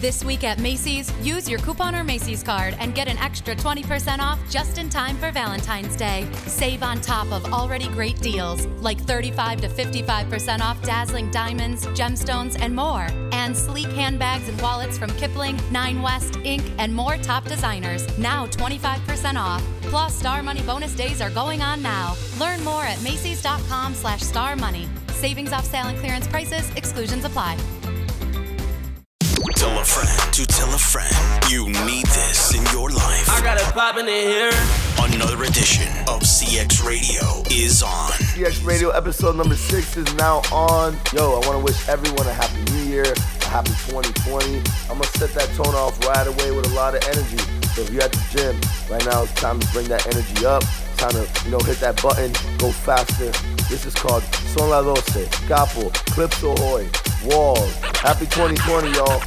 This week at Macy's, use your coupon or Macy's card and get an extra 20% off just in time for Valentine's Day. Save on top of already great deals like 35 to 55% off dazzling diamonds, gemstones, and more. And sleek handbags and wallets from Kipling, Nine West, Inc., and more top designers. Now 25% off. Plus, Star Money bonus days are going on now. Learn more at Macy's.com slash Star Money. Savings off sale and clearance prices, exclusions apply. Tell a friend to tell a friend. You need this in your life. I got it popping in here. Another edition of CX Radio is on. CX Radio episode number six is now on. Yo, I want to wish everyone a happy new year, a happy 2020. I'm going to set that tone off right away with a lot of energy. So if you're at the gym, right now it's time to bring that energy up. Time to, you know, hit that button, go faster. This is called Son la Doce, Capo, Clips Ahoy, Walls. Happy 2020, y'all.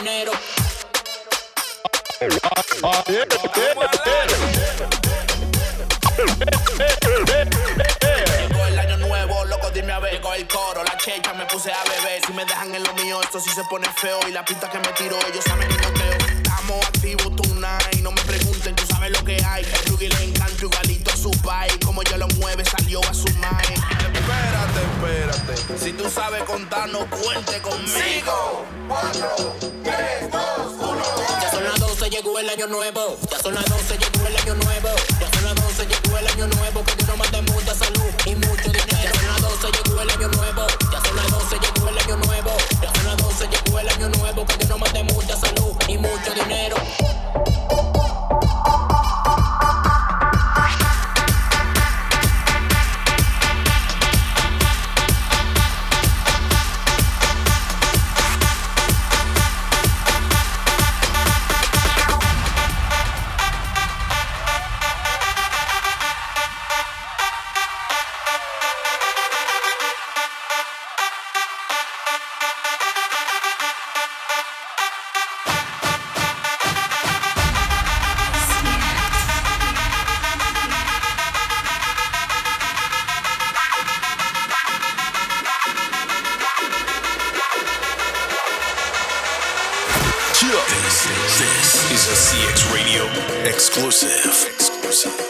Dinero. Llegó el año nuevo, loco, dime a ver. Llegó el coro, la checha, me puse a beber. Si me dejan en lo mío, esto sí se pone feo. Y la pista que me tiro, ellos saben que no creo. Estamos activos tonight, no me pregunten, tú sabes lo que hay. El Rugi le encanta igualito a su país. Como yo lo mueve, salió a su mind. Espérate, espérate. Si tú sabes contar, no cuente conmigo. Ya son las 12, llegó el año nuevo. Ya son las 12, llegó el año nuevo. Ya son las 12, llegó el año nuevo. Que Dios nos mande mucha salud y mucho dinero. Ya son las 12, llegó el año nuevo. This, is a CX Radio exclusive. Exclusive.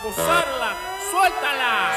para. Suéltala.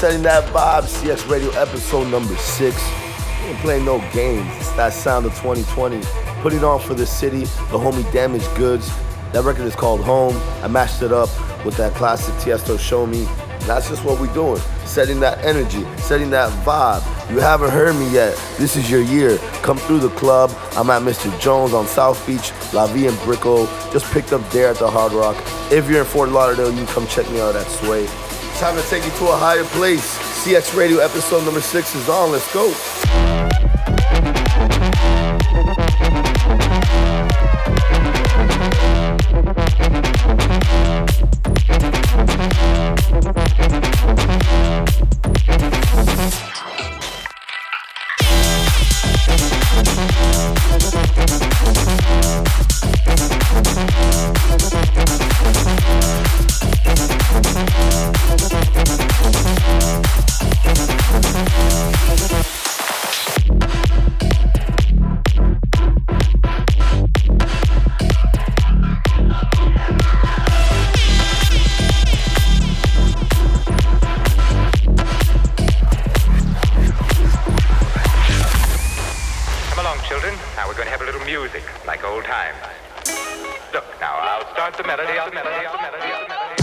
That vibe, CX Radio episode number six. We ain't playing no games. It's that sound of 2020. Put it on for the city, the homie Damaged Goods. That record is called Home. I mashed it up with that classic Tiesto Show Me. And that's just what we're doing. Setting that energy, setting that vibe. You haven't heard me yet. This is your year. Come through the club. I'm at Mr. Jones on South Beach, La Vie and Brickell. Just picked up there at the Hard Rock. If you're in Fort Lauderdale, you come check me out at Sway. Time to take you to a higher place. CX Radio episode number six is on. Let's go. music, like old times. Look now, I'll start the melody, I'll melody, I'll melody, I'll melody.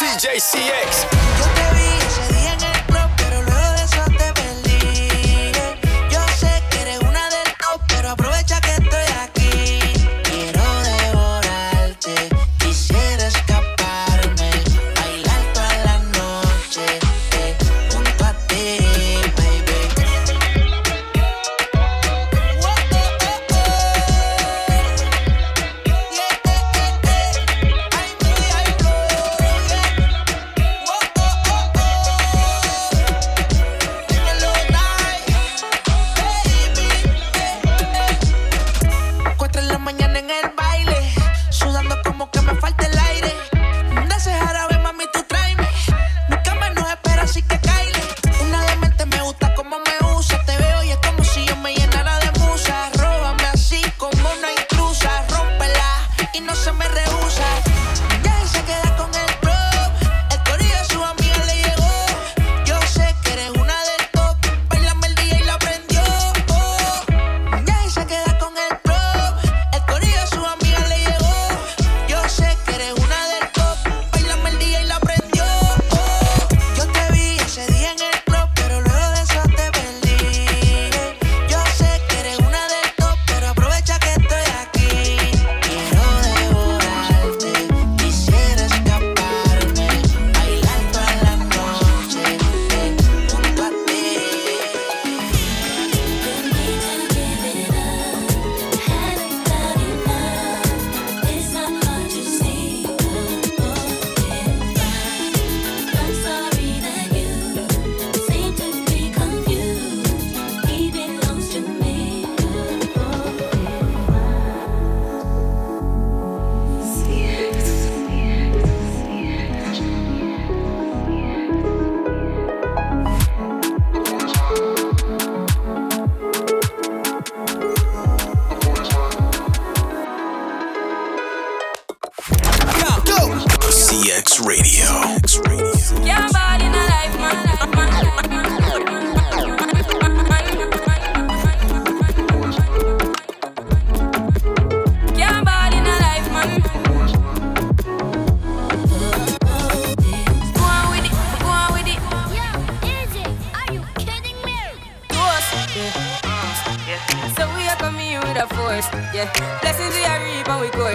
DJ CX.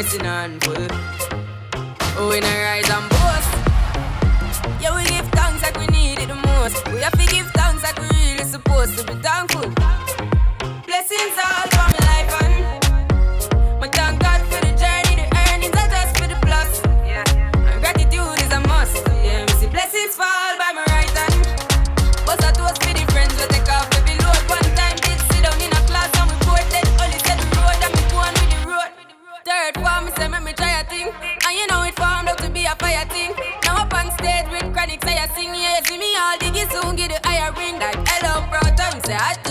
pressing on full. Oh, in rise and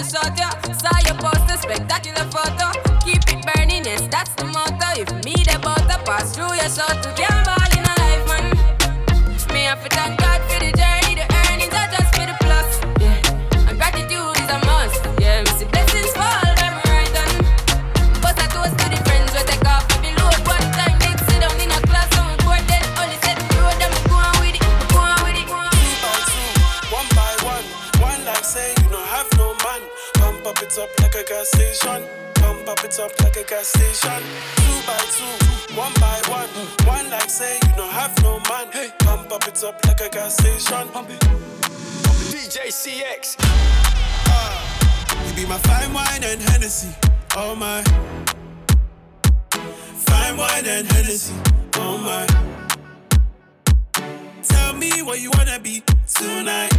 Saw your post a spectacular photo. Keep it burning, yes, that's the motto. If me the butter pass through your soul to. up like a gas station. Pump it. DJ CX. Uh, you be my fine wine and Hennessy. Oh my. Fine wine and Hennessy. Oh my. Tell me what you wanna be tonight.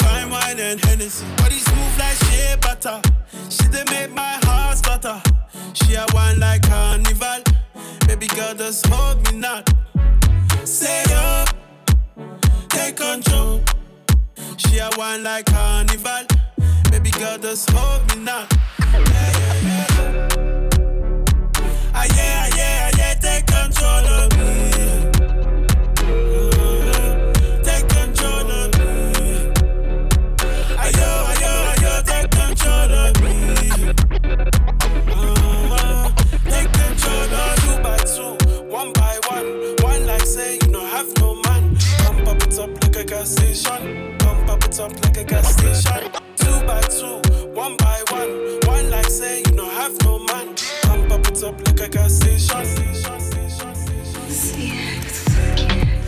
Fine wine and Hennessy. Body smooth like shea butter. She done make my heart stutter. She a wine like carnival. Baby girl, just hold me not. Say up, take control. She a wine like carnival. Baby girl, just hold me now. Yeah, yeah, yeah. Ah, yeah, ah, ah, up like a gas station. Two by two, one by one. Like say you don't have no man. It up like a gas station.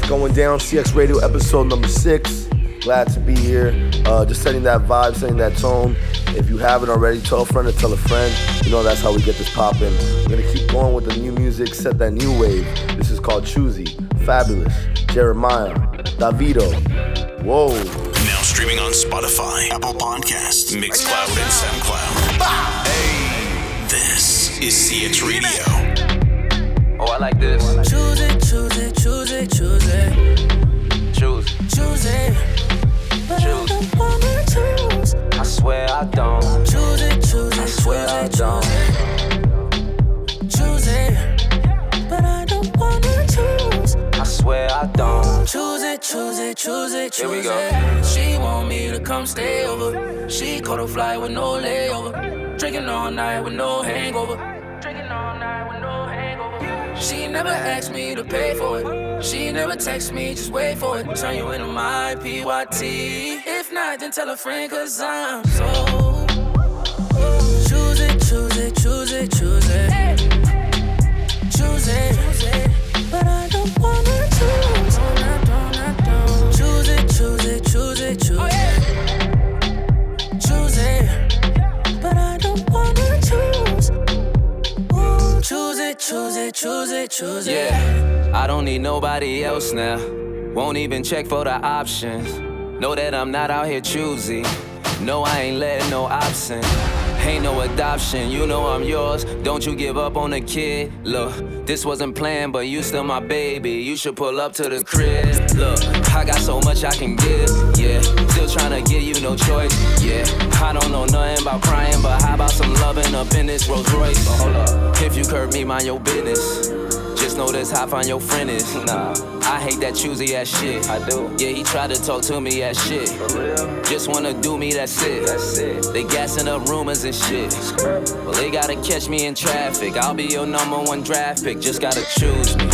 Going down, CX Radio episode number six. Glad to be here. Uh, just setting that vibe, setting that tone. If you haven't already, tell a friend to tell a friend. You know that's how we get this popping. We're gonna keep going with the new music, set that new wave. This is called Choosy, Fabolous, Jeremih, Davido. Whoa. Now streaming on Spotify, Apple Podcasts, Mixcloud, and SoundCloud. Hey, this is CX Radio. Oh, I like this. Choose it, choose it, choose it, choose it, Choose. choose it. But I don't wanna choose. I swear I don't. Choose it, choose it, I swear choose I it, don't. choose it. But I don't wanna choose. I swear I don't. Choose it, choose it, choose it, choose Here we go. it. She want me to come stay over. She caught a flight with no layover. Drinking all night with no hangover. Drinking all night with no hangover. She never asked me to pay for it. She never text me, just wait for it. Turn you into my PYT. If not, then tell a friend, cause I'm so. Oh. Choose it, choose it, choose it, choose it. Choose it. Choose it, choose it, choose it. Yeah, I don't need nobody else now. Won't even check for the options. Know that I'm not out here choosy. No, I ain't letting no option. Ain't no adoption, you know I'm yours. Don't you give up on the kid. Look, this wasn't planned, but you still my baby. You should pull up to the crib. Look, I got so much I can give. Yeah, still trying to give you no choice. Yeah, I don't know nothing about crying, but how about some loving up in this Rolls Royce? Hold up, if you curb me, mind your business. Just know this how fine your friend is. Nah, I hate that choosy ass shit. I do. Yeah, he tried to talk to me ass shit. For real? Just wanna do me, that's it. That's it. They gassing up rumors and shit. Well, they gotta catch me in traffic. I'll be your number one draft pick. Just gotta choose me.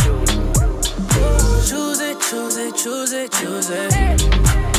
Choose it, choose it, choose it, choose it.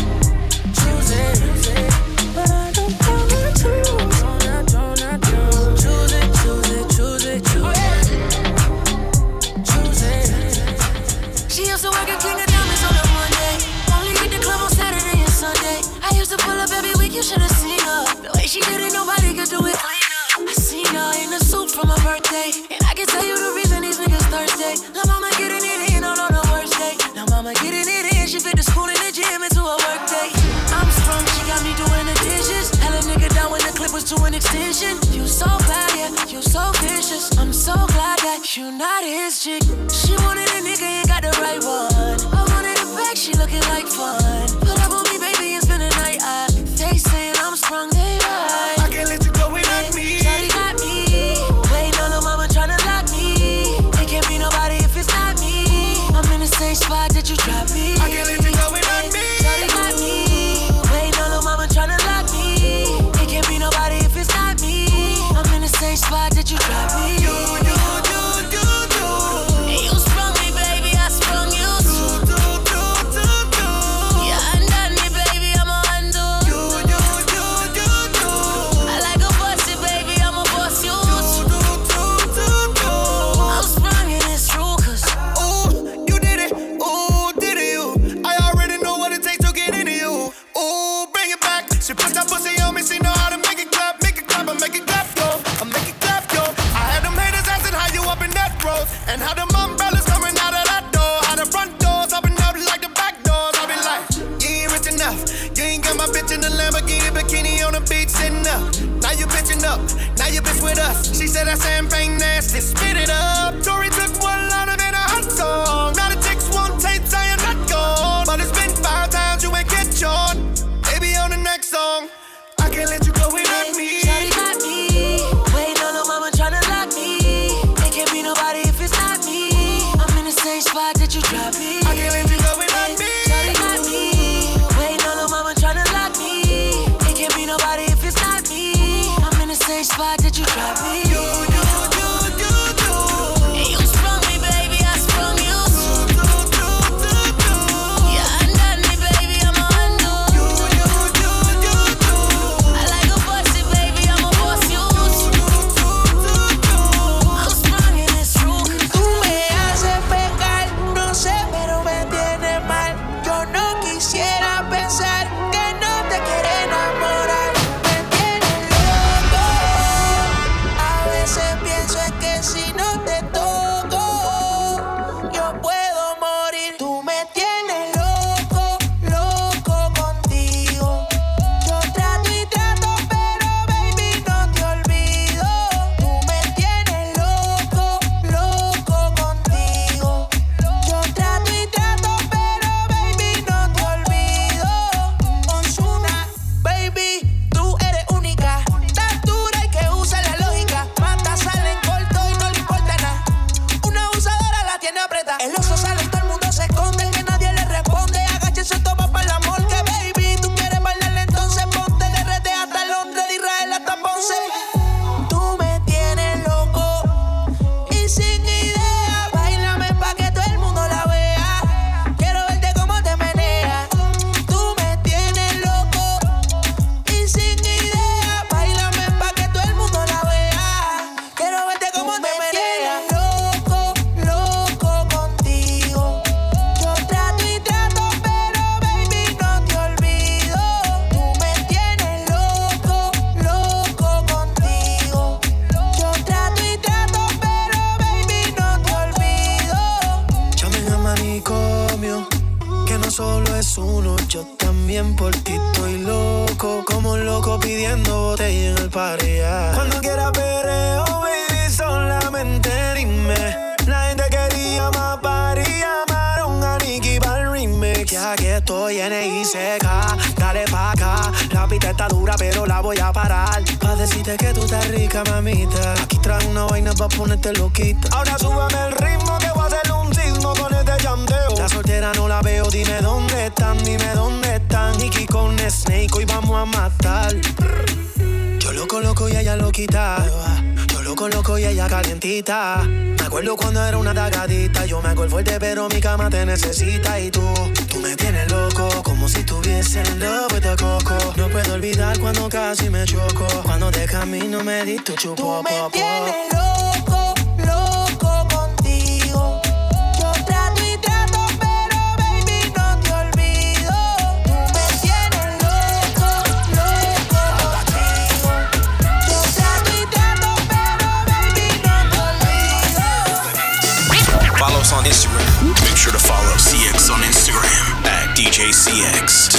For my birthday. And I can tell you the reason these niggas thirsty. Now mama getting it in all on the worst day. Now mama getting it in, she fit the school and the gym into a work day. I'm strong, she got me doing the dishes. Hella nigga down when the clip was to an extension. You so bad, yeah, you so vicious. I'm so glad that you not his chick. She wanted a nigga, ain't got the right one. I wanted it back, she looking like fun. alcohol fuerte, pero mi cama te necesita y tú, tú me tienes loco, como si tuviese el love de coco. No puedo olvidar cuando casi me choco, cuando de camino me di tu chupo. Tú me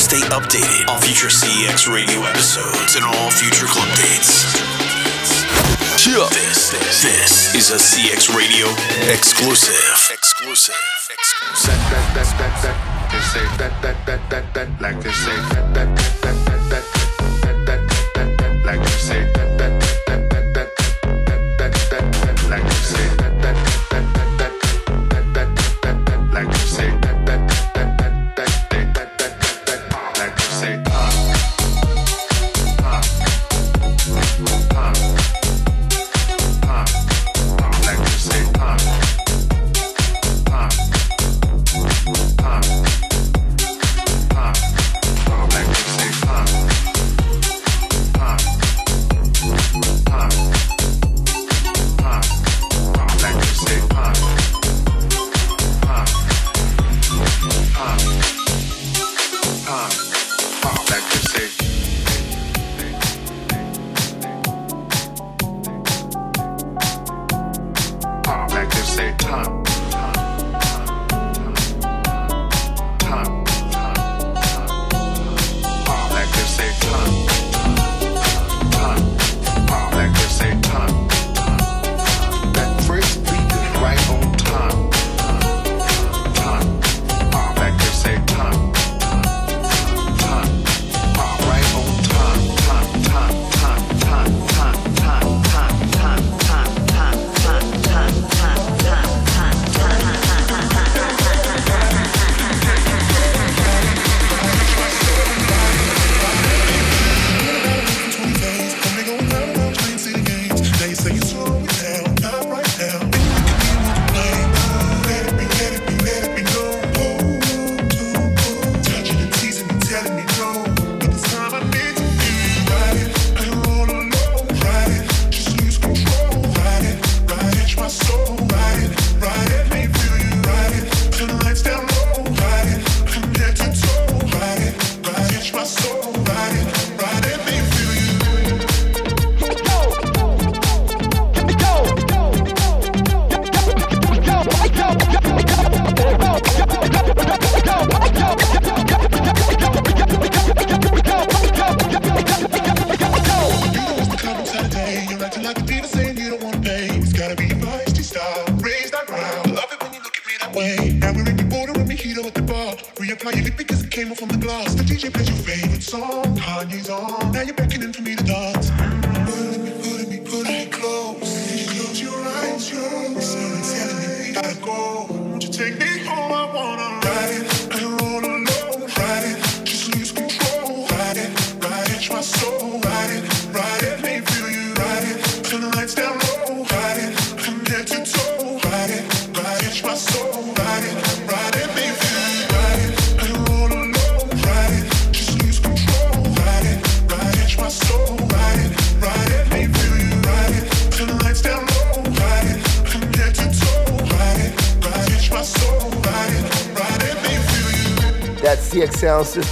stay updated on future CX radio episodes and all future club dates. This, this, this is a CX radio exclusive. Exclusive. Exclusive. That, that, that, that, that. They say that, that, that, that, that. Like they say that, that, that, that, that, that. That, that, that, that, that. Like they say.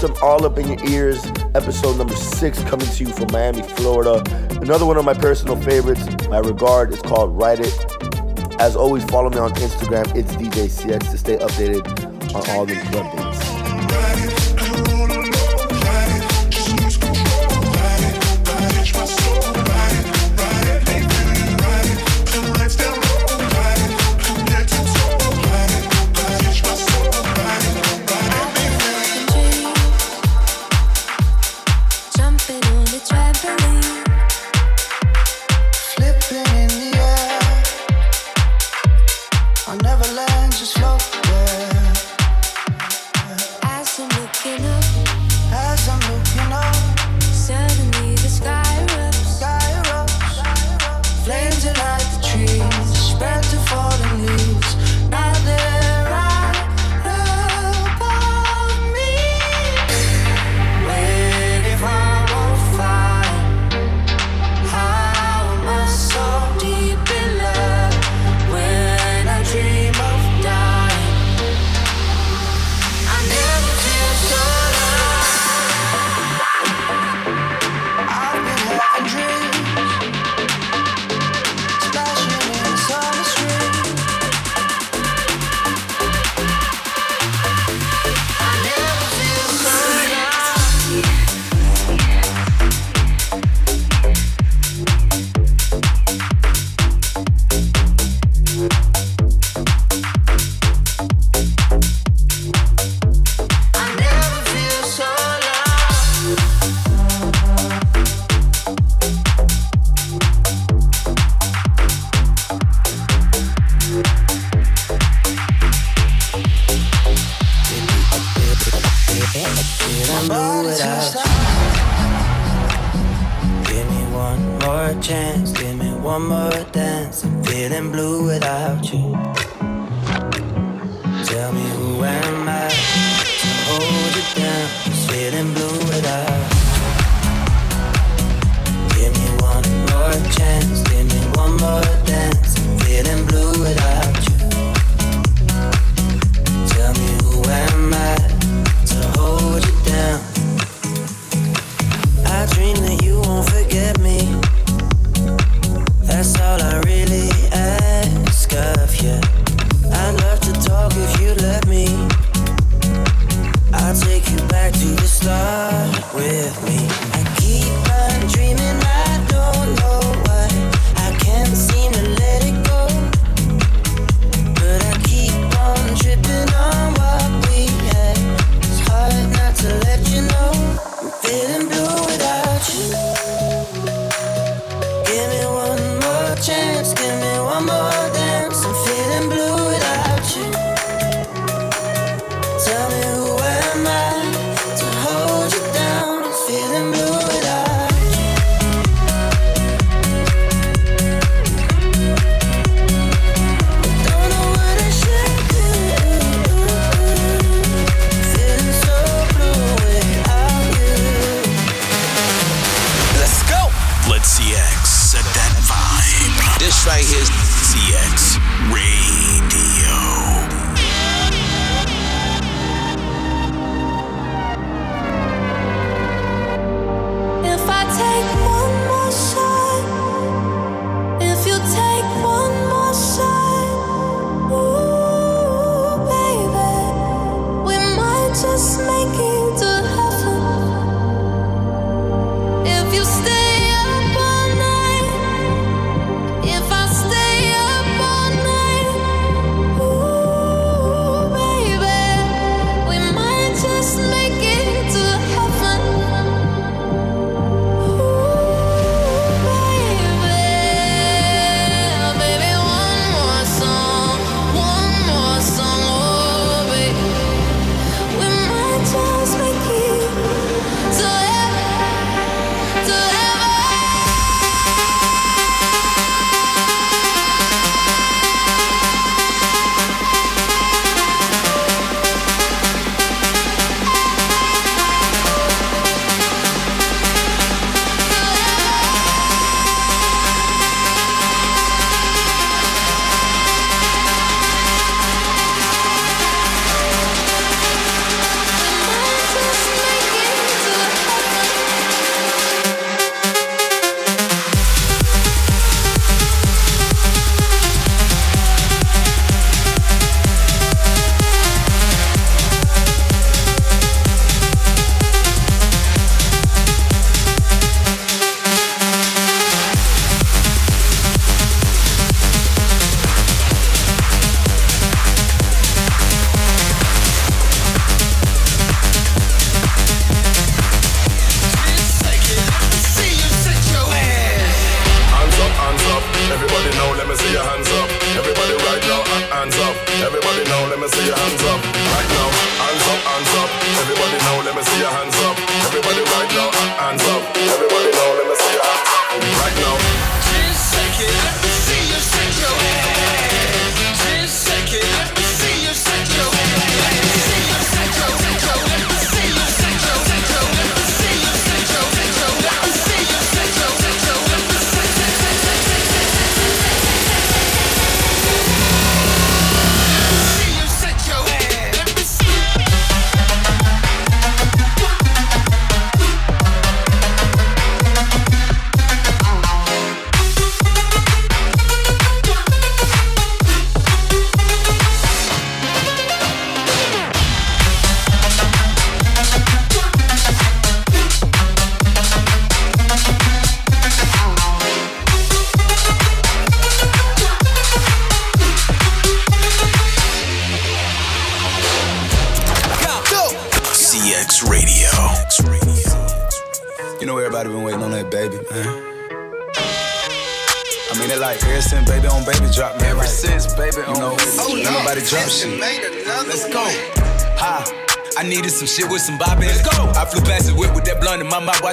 them All Up in Your Ears, episode number six, coming to you from Miami, Florida. Another one of my personal favorites, my regard, is called Write It. As always, follow me on Instagram, it's DJ CX to stay updated on all these.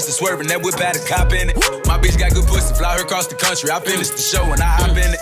My it swerving. That whip had a cop in it. My bitch got good pussy, fly her across the country. I finished the show and I hop in it.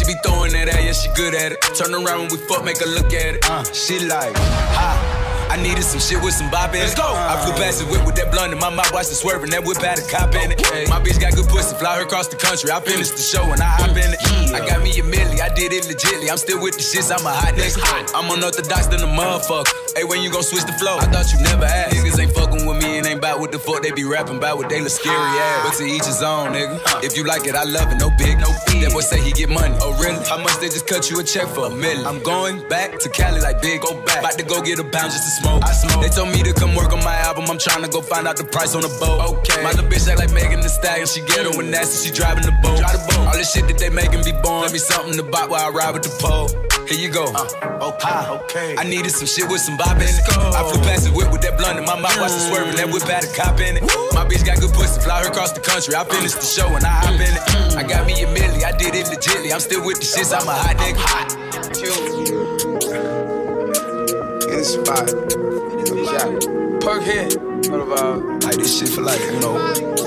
She be throwing that at, yeah, she good at it. Turn around when we fuck, make her look at it. Uh, she like, ha. I needed some shit with some bop in it. Let's go. I flew past the whip with that blunt in my mouth, watched it swerving. That whip had a cop in it. My bitch got good pussy, fly her across the country. I finished the show and I hop in it. I got me a milli, I did it legitly. I'm still with the shits, I'm a hot nigga. I'm unorthodox than a motherfucker. Hey, when you gon' switch the flow? I thought you never asked. Niggas ain't fucking with me and ain't bout what the fuck they be rapping about what they look scary ass. But to each his own, nigga. If you like it, I love it, no big, no fee. That boy say he get money. Oh, really? How much they just cut you a check for? A million. I'm going back to Cali like big, go back. About to go get a pound just to smoke. I smoke. They told me to come work on my album. I'm trying to go find out the price on the boat. Okay. My little bitch act like Megan Thee Stallion. She get her when nasty, she driving the boat. Drive the boat. All this shit that they making be born. Let me something to buy while I ride with the pole. Here you go. Uh, okay, okay. I needed some shit with some bop in it. I flew past the whip with that blunt in my mouth, watched it swerving. That whip had a cop in it. My bitch got good pussy, fly her across the country. I finished the show and I hop in it. I got me a milli, I did it legitly. I'm still with the shits, I'm a hot nigga. Hot. In the spot. Perk head. What about like this shit for like, you know,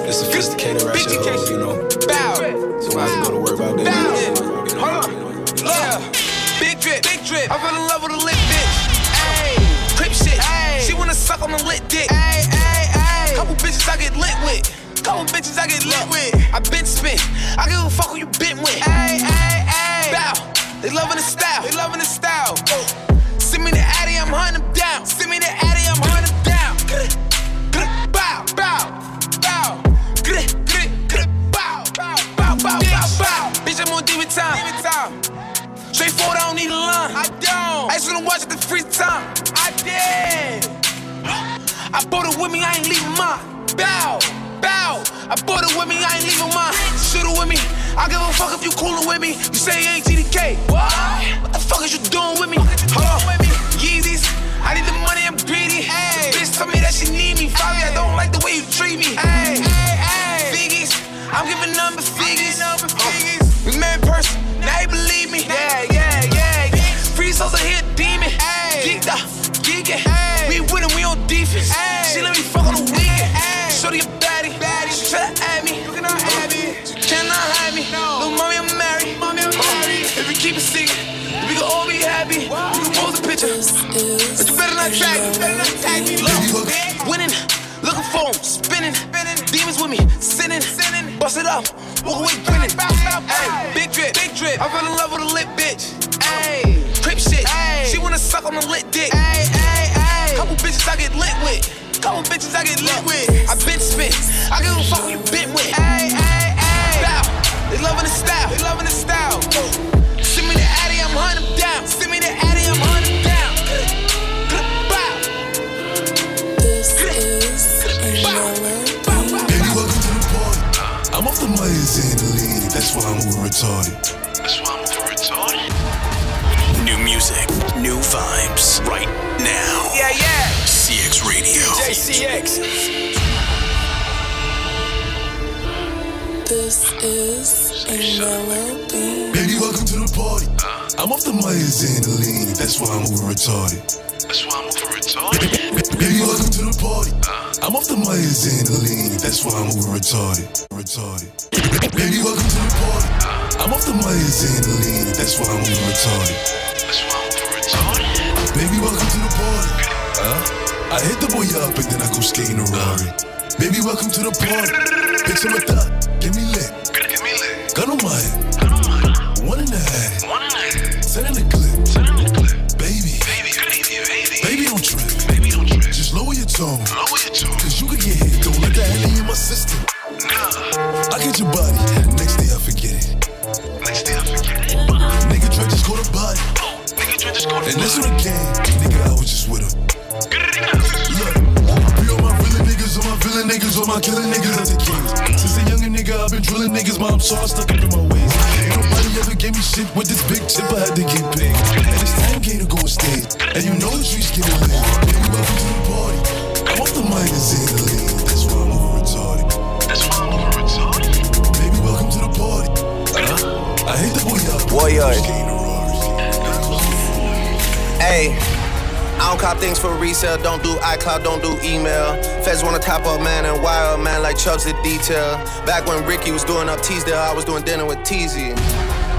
the sophisticated rap shit, hoes, you know. Bow. So I have to go to work about that. Bow. Hold on. Drip. I fell in love with a lit bitch. Ayy. Crip shit. Ayy. She wanna suck on the lit dick. Ayy, ayy, ayy. Couple bitches I get lit with. Couple bitches I get lit with. I been spit. I give a fuck who you been with. Ayy, ayy, ayy. Bow. They loving the style. They loving the style. Send me the Addy, I'm hunting them down. I don't need a line. I don't. I just wanna watch it the free time. I did. I bought it with me, I ain't leaving mine. Bow, bow. I bought it with me, I ain't leaving mine. Shoot it with me. I give a fuck if you coolin' with me. You say you ain't GDK. What? What the fuck is you doing with me? Hold on. Yeezys. I need the money, I'm greedy. Ay. Bitch told me that she need me. Fabi, I don't like the way you treat me. Ay. Ay, ay. Figgies. I'm giving number figures. We met in person, souls are here, demon. Geeked up, geeking. We winning, we on defense. She let me fuck on the weekend. Shorty a baddie. She try to add me. You cannot have me. She cannot have me. Little mommy, I'm married. Mommy, I'm married. If we keep it secret, we can all be happy. We can pose a picture. But you better not tag me. You better not tag me. Look, winning. Looking for him, spinning, demons with me, sinning, sinning, bust it up, walk away grinning. Ay, big drip, big drip. I fell in love with a lit bitch. Ayy, crip shit. Ay. She wanna suck on the lit dick. Ay, ay, ay. Couple bitches I get lit with. Couple bitches I get lit with. I been spit. I give a fuck who you been with. Ay, ay, ay. Bow. They loving the style. They loving the style. Send me the Addy, I'm hunting down. Send me the Addy, party. The Myers and the lean, that's why I'm over retarded. That's why I'm over retarded. New music, new vibes, right now. Yeah, yeah. CX Radio. JCX. This is another beat. Baby, welcome to the party. I'm off the Myers and the lean, that's why I'm over retarded. That's why I'm over retarded. Welcome to the party. I'm off the Myers and the lean, that's why I'm over retarded. Retarded. Baby, welcome to the party. I'm off the Myers and the lean, that's why I'm over retarded. That's why I'm over retarded. Baby, welcome to the party. Uh, I hit the boy up and then I go skating a Rari. Baby, welcome to the party. Picture my thought, Give me lit. Give me lit. Gun on my head, tone. Lower your tone. Cause you can get hit. Don't let that happen in my system. Nah. I get your body. Next day I forget it. Next day I forget it. Nigga try just go to body. Oh, nigga try just go to and body. And this was a game. Nigga, I was just with him. Look. Be all my villain niggas, all my villain niggas, all my killing niggas. I take kids. Since a younger nigga, I've been drilling niggas. Mom saw stuck resale, don't do iCloud, don't do email. Feds wanna top up man and wire man like Chubbs the detail. Back when Ricky was doing up Teasdale, I was doing dinner with Teasy.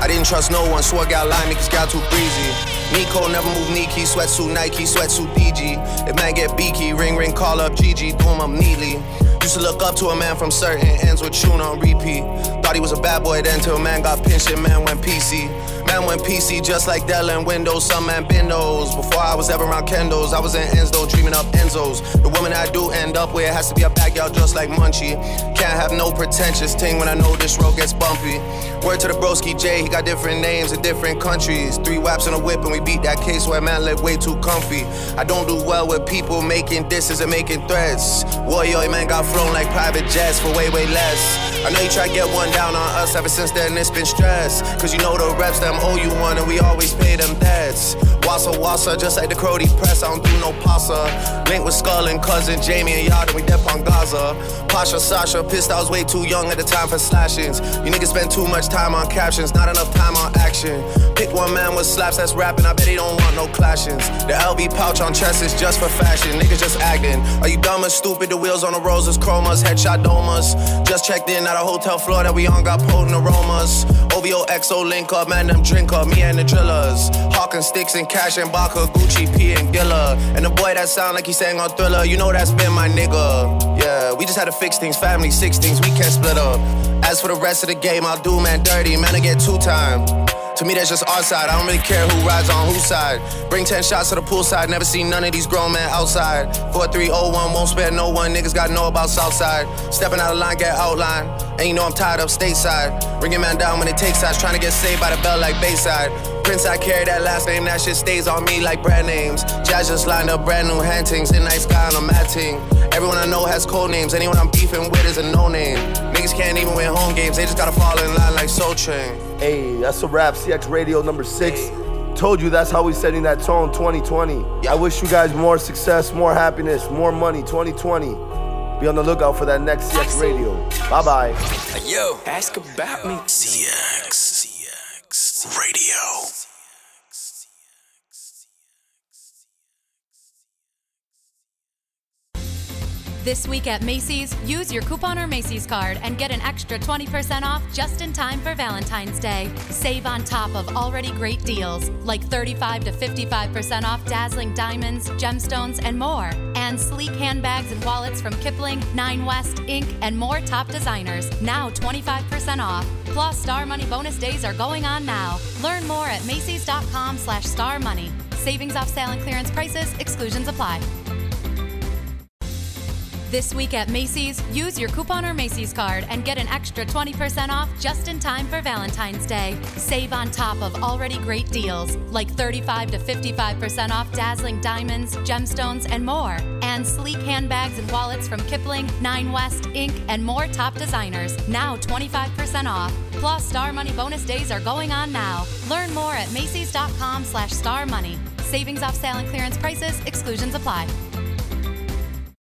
I didn't trust no one, swore got line me cause got too breezy. Nico never move Nike, sweatsuit Nike, sweatsuit DG. If man get beaky, ring ring, call up GG, do him up neatly. Used to look up to a man from certain ends with tune on repeat. Thought he was a bad boy then till man got pinched and man went PC. Man went PC just like Dell and Windows, some man bindos. Before I was ever around Kendos, I was in Enzo dreaming up Enzos. The woman I do end up with has to be a backyard just like Munchie. Can't have no pretentious ting when I know this road gets bumpy. Word to the broski J, he got different names in different countries. Three whaps and a whip and we beat that case where man live way too comfy. I don't do well with people making disses and making threats. Warrior man got flown like private jets for way, way less. I know you try to get one down on us ever since then, it's been stress. Cause you know the reps, them owe you one, and we always pay them debts. Wassa wassa, just like the Crody press, I don't do no pasta. Link with Skull and cousin Jamie and y'all, then we dep on Gaza. Pasha, Sasha, pissed I was way too young at the time for slashings. You niggas spend too much time on captions, not enough time on action. Pick one man with slaps that's rapping, I bet he don't want no clashings. The LB pouch on chest is just for fashion, niggas just acting. Are you dumb or stupid? The wheels on the roses, chromas, headshot domas. Just checked in at a hotel floor that we on, got potent aromas. OVO XO link up, man, them drink up, me and the drillers. Hawking sticks and cash and Baka, Gucci, P and Gilla. And the boy that sound like he sang on Thriller, you know that's been my nigga. Yeah, we just had to fix things, family, six things, we can't split up. As for the rest of the game, I'll do man dirty, man, I get two time. To me, that's just our side. I don't really care who rides on whose side. Bring 10 shots to the poolside. Never seen none of these grown men outside. 4301, won't spare no one. Niggas gotta know about Southside. Stepping out of line, get outline. And you know I'm tired of stateside. Bringing man down when it takes sides. Trying to get saved by the bell like Bayside. Prince, I carry that last name. That shit stays on me like brand names. Jazz just lined up brand new hantings. In night sky on a mat team. Everyone I know has code names. Anyone I'm beefing with is a no name. Niggas can't even win home games. They just gotta fall in line like Soul Train. Hey, that's a wrap. CX Radio number six. Told you that's how we setting that tone 2020. I wish you guys more success, more happiness, more money 2020. Be on the lookout for that next CX Radio. Bye bye. Yo, ask about me. CX. CX. Radio. This week at Macy's, use your coupon or Macy's card and get an extra 20% off just in time for Valentine's Day. Save on top of already great deals like 35 to 55% off dazzling diamonds, gemstones, and more. And sleek handbags and wallets from Kipling, Nine West, Inc., and more top designers, now 25% off. Plus, Star Money bonus days are going on now. Learn more at Macy's.com slash Star Money. Savings off sale and clearance prices, exclusions apply. This week at Macy's, use your coupon or Macy's card and get an extra 20% off just in time for Valentine's Day. Save on top of already great deals like 35 to 55% off dazzling diamonds, gemstones, and more. And sleek handbags and wallets from Kipling, Nine West, Inc., and more top designers, now 25% off. Plus, Star Money bonus days are going on now. Learn more at Macy's.com slash Star Money. Savings off sale and clearance prices, exclusions apply.